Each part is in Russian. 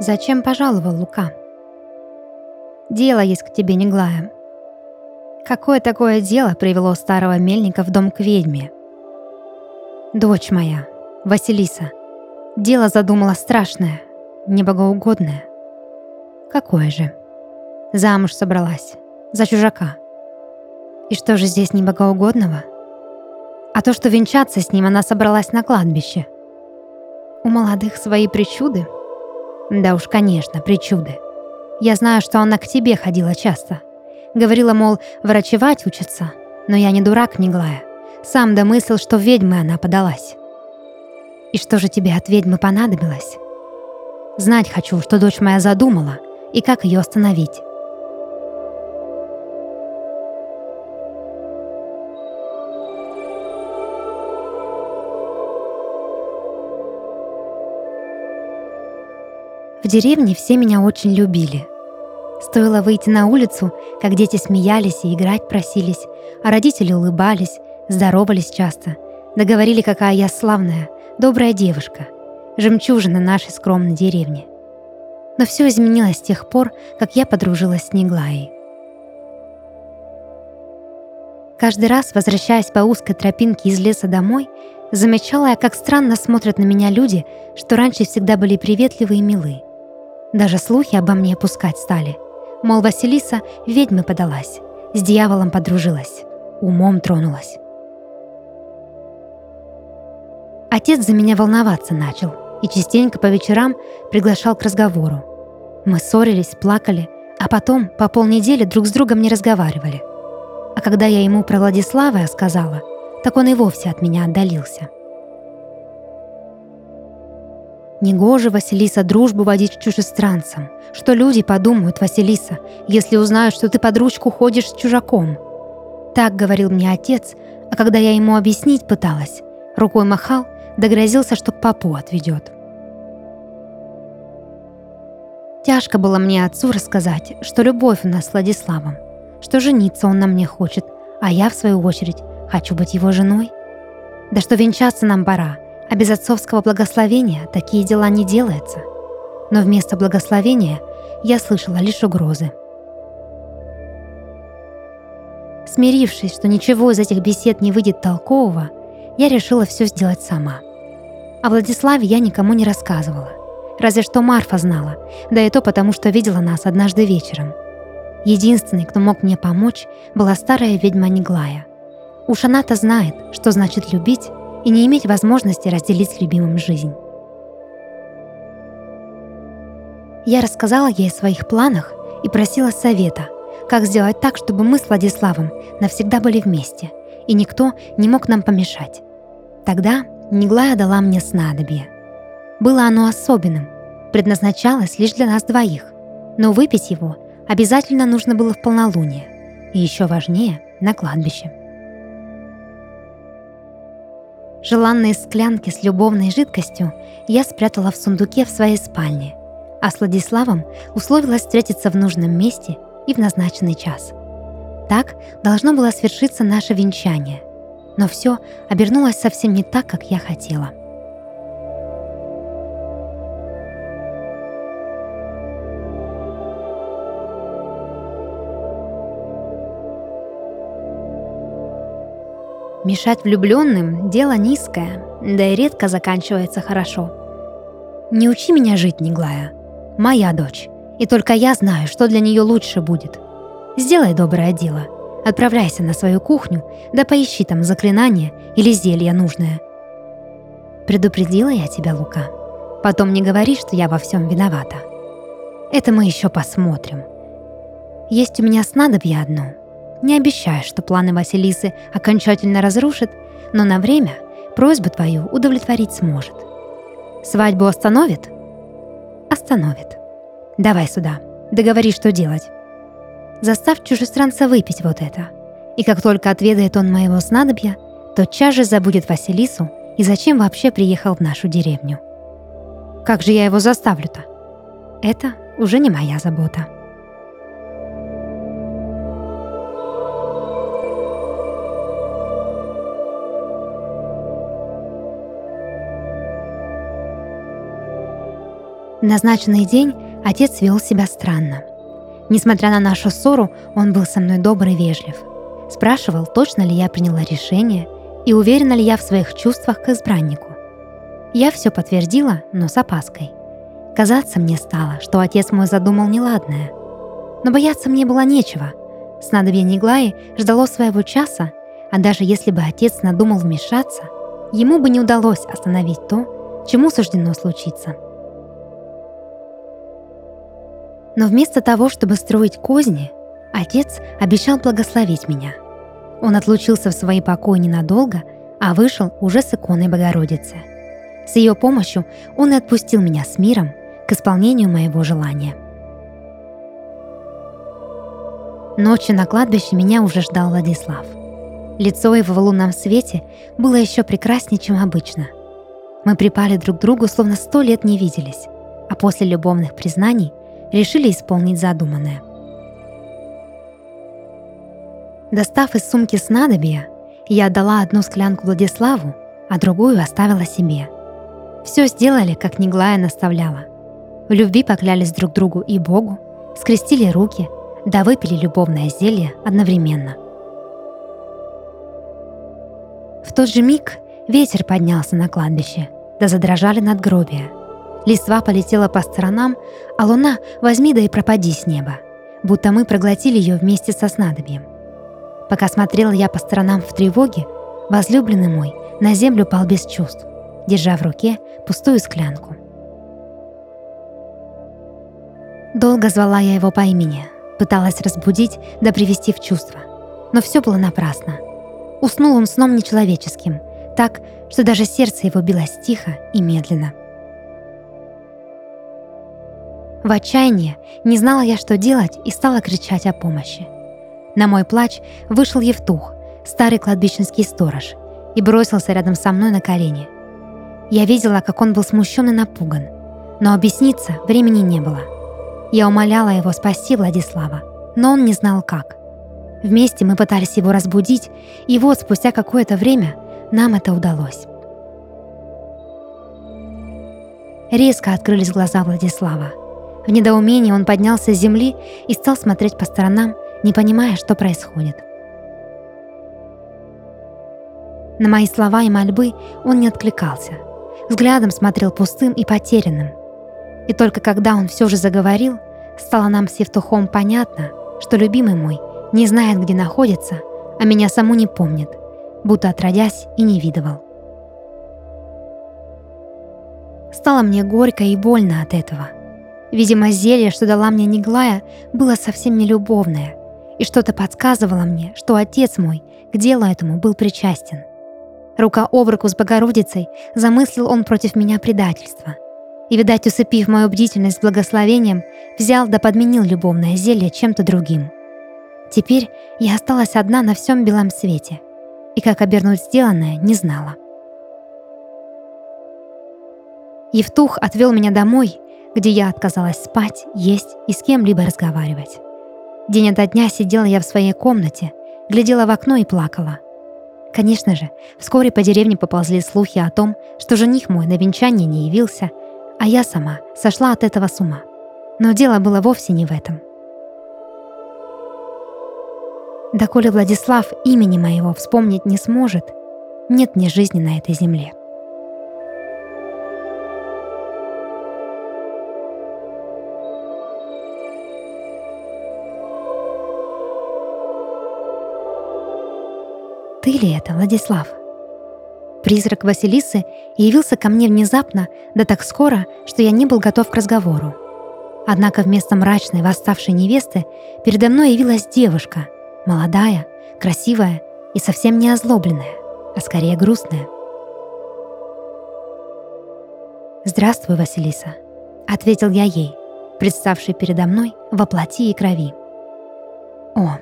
Зачем пожаловал Лука? Дело есть к тебе, Неглая. Какое такое дело привело старого мельника в дом к ведьме? Дочь моя, Василиса, дело задумала страшное, небогоугодное. Какое же? Замуж собралась, за чужака. И что же здесь небогоугодного? А то, что венчаться с ним она собралась на кладбище. У молодых свои причуды — да уж, конечно, причуды. Я знаю, что она к тебе ходила часто. Говорила, мол, врачевать учится. Но я не дурак, не глая. Сам домыслил, что ведьмы она подалась. И что же тебе от ведьмы понадобилось? Знать хочу, что дочь моя задумала, и как ее остановить. В деревне все меня очень любили. Стоило выйти на улицу, как дети смеялись и играть просились, а родители улыбались, здоровались часто, договорили, какая я славная, добрая девушка, жемчужина нашей скромной деревни. Но все изменилось с тех пор, как я подружилась с Неглаей. Каждый раз, возвращаясь по узкой тропинке из леса домой, замечала я, как странно смотрят на меня люди, что раньше всегда были приветливы и милы. Даже слухи обо мне пускать стали. Мол, Василиса ведьмы подалась, с дьяволом подружилась, умом тронулась. Отец за меня волноваться начал и частенько по вечерам приглашал к разговору. Мы ссорились, плакали, а потом по полнедели друг с другом не разговаривали. А когда я ему про Владислава сказала, так он и вовсе от меня отдалился. Негоже, Василиса, дружбу водить с чужестранцем. Что люди подумают, Василиса, если узнают, что ты под ручку ходишь с чужаком? Так говорил мне отец, а когда я ему объяснить пыталась, рукой махал, догрозился, что папу отведет. Тяжко было мне отцу рассказать, что любовь у нас с Владиславом, что жениться он на мне хочет, а я, в свою очередь, хочу быть его женой. Да что венчаться нам пора, а без отцовского благословения такие дела не делаются. Но вместо благословения я слышала лишь угрозы. Смирившись, что ничего из этих бесед не выйдет толкового, я решила все сделать сама. О Владиславе я никому не рассказывала. Разве что Марфа знала, да и то потому, что видела нас однажды вечером. Единственный, кто мог мне помочь, была старая ведьма Неглая. Уж она-то знает, что значит любить и не иметь возможности разделить с любимым жизнь. Я рассказала ей о своих планах и просила совета, как сделать так, чтобы мы с Владиславом навсегда были вместе, и никто не мог нам помешать. Тогда Неглая дала мне снадобье. Было оно особенным, предназначалось лишь для нас двоих, но выпить его обязательно нужно было в полнолуние, и еще важнее — на кладбище. Желанные склянки с любовной жидкостью я спрятала в сундуке в своей спальне, а с Владиславом условилась встретиться в нужном месте и в назначенный час. Так должно было свершиться наше венчание. Но все обернулось совсем не так, как я хотела. Мешать влюбленным – дело низкое, да и редко заканчивается хорошо. Не учи меня жить, Неглая. Моя дочь. И только я знаю, что для нее лучше будет. Сделай доброе дело. Отправляйся на свою кухню, да поищи там заклинание или зелье нужное. Предупредила я тебя, Лука. Потом не говори, что я во всем виновата. Это мы еще посмотрим. Есть у меня снадобье одно – не обещаю, что планы Василисы окончательно разрушит, но на время просьбу твою удовлетворить сможет. Свадьбу остановит? Остановит. Давай сюда, договори, что делать. Заставь чужестранца выпить вот это. И как только отведает он моего снадобья, тотчас же забудет Василису и зачем вообще приехал в нашу деревню. Как же я его заставлю-то? Это уже не моя забота. В назначенный день отец вел себя странно. Несмотря на нашу ссору, он был со мной добр и вежлив. Спрашивал, точно ли я приняла решение и уверена ли я в своих чувствах к избраннику. Я все подтвердила, но с опаской. Казаться мне стало, что отец мой задумал неладное. Но бояться мне было нечего. Снадобье Неглаи ждало своего часа, а даже если бы отец надумал вмешаться, ему бы не удалось остановить то, чему суждено случиться. Но вместо того, чтобы строить козни, отец обещал благословить меня. Он отлучился в свои покои ненадолго, а вышел уже с иконой Богородицы. С ее помощью он и отпустил меня с миром к исполнению моего желания. Ночью на кладбище меня уже ждал Владислав. Лицо его в лунном свете было еще прекраснее, чем обычно. Мы припали друг к другу, словно сто лет не виделись, а после любовных признаний – решили исполнить задуманное. Достав из сумки снадобья, я отдала одну склянку Владиславу, а другую оставила себе. Все сделали, как Неглая наставляла. В любви поклялись друг другу и Богу, скрестили руки, да выпили любовное зелье одновременно. В тот же миг ветер поднялся на кладбище, да задрожали надгробия – Листва полетела по сторонам, а луна возьми да и пропади с неба, будто мы проглотили ее вместе со снадобьем. Пока смотрела я по сторонам в тревоге, возлюбленный мой на землю пал без чувств, держа в руке пустую склянку. Долго звала я его по имени, пыталась разбудить да привести в чувство, но все было напрасно. Уснул он сном нечеловеческим, так, что даже сердце его билось тихо и медленно – в отчаянии не знала я, что делать, и стала кричать о помощи. На мой плач вышел Евтух, старый кладбищенский сторож, и бросился рядом со мной на колени. Я видела, как он был смущен и напуган, но объясниться времени не было. Я умоляла его спасти Владислава, но он не знал как. Вместе мы пытались его разбудить, и вот спустя какое-то время нам это удалось. Резко открылись глаза Владислава – в недоумении он поднялся с земли и стал смотреть по сторонам, не понимая, что происходит. На мои слова и мольбы он не откликался. Взглядом смотрел пустым и потерянным. И только когда он все же заговорил, стало нам с Евтухом понятно, что любимый мой не знает, где находится, а меня саму не помнит, будто отродясь и не видывал. Стало мне горько и больно от этого – Видимо, зелье, что дала мне Неглая, было совсем не любовное, и что-то подсказывало мне, что отец мой к делу этому был причастен. Рука об руку с Богородицей замыслил он против меня предательство. И, видать, усыпив мою бдительность благословением, взял да подменил любовное зелье чем-то другим. Теперь я осталась одна на всем белом свете, и как обернуть сделанное, не знала. Евтух отвел меня домой где я отказалась спать, есть и с кем-либо разговаривать. День ото дня сидела я в своей комнате, глядела в окно и плакала. Конечно же, вскоре по деревне поползли слухи о том, что жених мой на венчание не явился, а я сама сошла от этого с ума. Но дело было вовсе не в этом. Доколе Владислав имени моего вспомнить не сможет, нет мне жизни на этой земле. Ли это, Владислав? Призрак Василисы явился ко мне внезапно, да так скоро, что я не был готов к разговору. Однако вместо мрачной восставшей невесты передо мной явилась девушка, молодая, красивая и совсем не озлобленная, а скорее грустная. «Здравствуй, Василиса», — ответил я ей, представшей передо мной во плоти и крови. «О,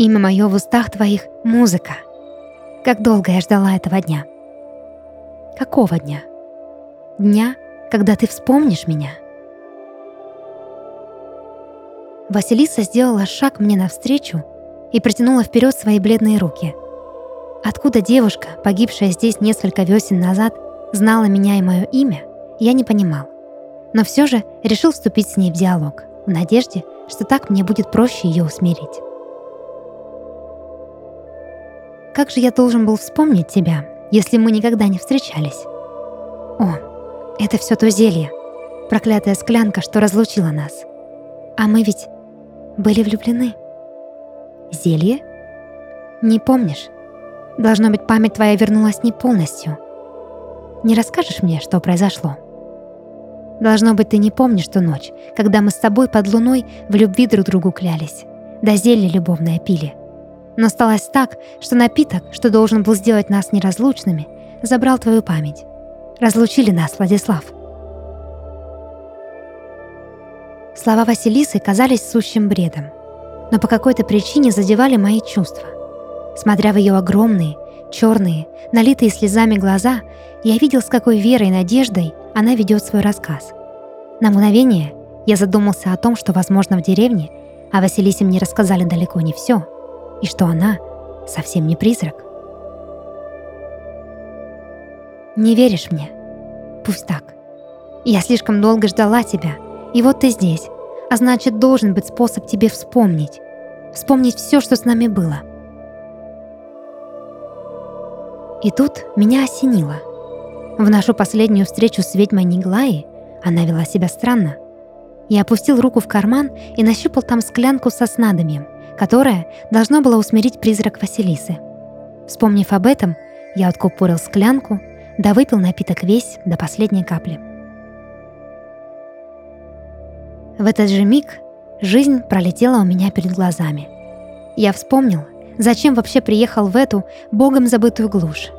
имя мое в устах твоих — музыка», как долго я ждала этого дня. Какого дня? Дня, когда ты вспомнишь меня. Василиса сделала шаг мне навстречу и протянула вперед свои бледные руки. Откуда девушка, погибшая здесь несколько весен назад, знала меня и мое имя, я не понимал. но все же решил вступить с ней в диалог, в надежде, что так мне будет проще ее усмирить. Как же я должен был вспомнить тебя, если мы никогда не встречались? О, это все то зелье, проклятая склянка, что разлучила нас. А мы ведь были влюблены. Зелье? Не помнишь? Должно быть, память твоя вернулась не полностью. Не расскажешь мне, что произошло? Должно быть, ты не помнишь ту ночь, когда мы с тобой под луной в любви друг другу клялись, да зелье любовное пили. Но сталось так, что напиток, что должен был сделать нас неразлучными, забрал твою память. Разлучили нас, Владислав. Слова Василисы казались сущим бредом, но по какой-то причине задевали мои чувства. Смотря в ее огромные, черные, налитые слезами глаза, я видел, с какой верой и надеждой она ведет свой рассказ. На мгновение я задумался о том, что, возможно, в деревне о Василисе мне рассказали далеко не все, и что она совсем не призрак. Не веришь мне? Пусть так. Я слишком долго ждала тебя, и вот ты здесь, а значит, должен быть способ тебе вспомнить. Вспомнить все, что с нами было. И тут меня осенило — в нашу последнюю встречу с ведьмой Ниглаи она вела себя странно. Я опустил руку в карман и нащупал там склянку со снадобьем, которая должна была усмирить призрак Василисы. Вспомнив об этом, я откупорил склянку, да выпил напиток весь до последней капли. В этот же миг жизнь пролетела у меня перед глазами. Я вспомнил, зачем вообще приехал в эту богом забытую глушь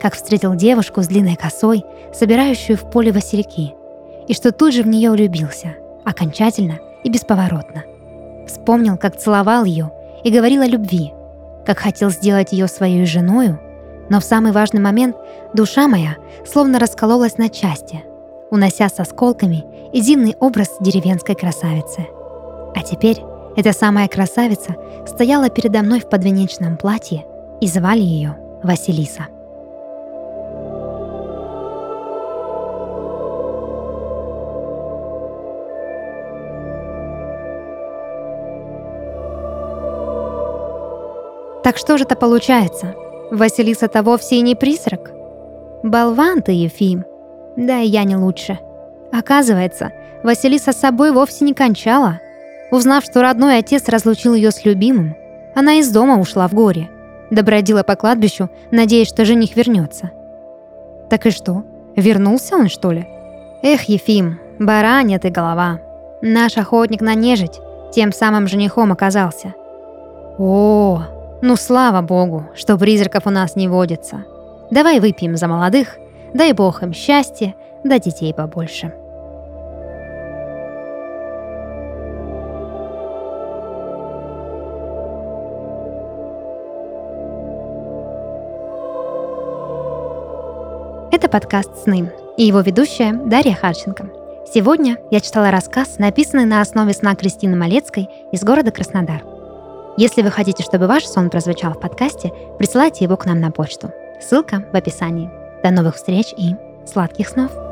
как встретил девушку с длинной косой, собирающую в поле васильки, и что тут же в нее влюбился, окончательно и бесповоротно. Вспомнил, как целовал ее и говорил о любви, как хотел сделать ее своей женою, но в самый важный момент душа моя словно раскололась на части, унося с осколками единый образ деревенской красавицы. А теперь эта самая красавица стояла передо мной в подвенечном платье и звали ее Василиса. Так что же это получается? Василиса-то вовсе и не призрак? Болван ты, Ефим. Да и я не лучше. Оказывается, Василиса с собой вовсе не кончала. Узнав, что родной отец разлучил ее с любимым, она из дома ушла в горе. Добродила по кладбищу, надеясь, что жених вернется. Так и что? Вернулся он, что ли? Эх, Ефим, баранья ты голова. Наш охотник на нежить тем самым женихом оказался. О, ну, слава богу, что призраков у нас не водится. Давай выпьем за молодых, дай бог им счастья, да детей побольше. Это подкаст «Сны» и его ведущая Дарья Харченко. Сегодня я читала рассказ, написанный на основе сна Кристины Малецкой из города Краснодар. Если вы хотите, чтобы ваш сон прозвучал в подкасте, присылайте его к нам на почту. Ссылка в описании. До новых встреч и сладких снов!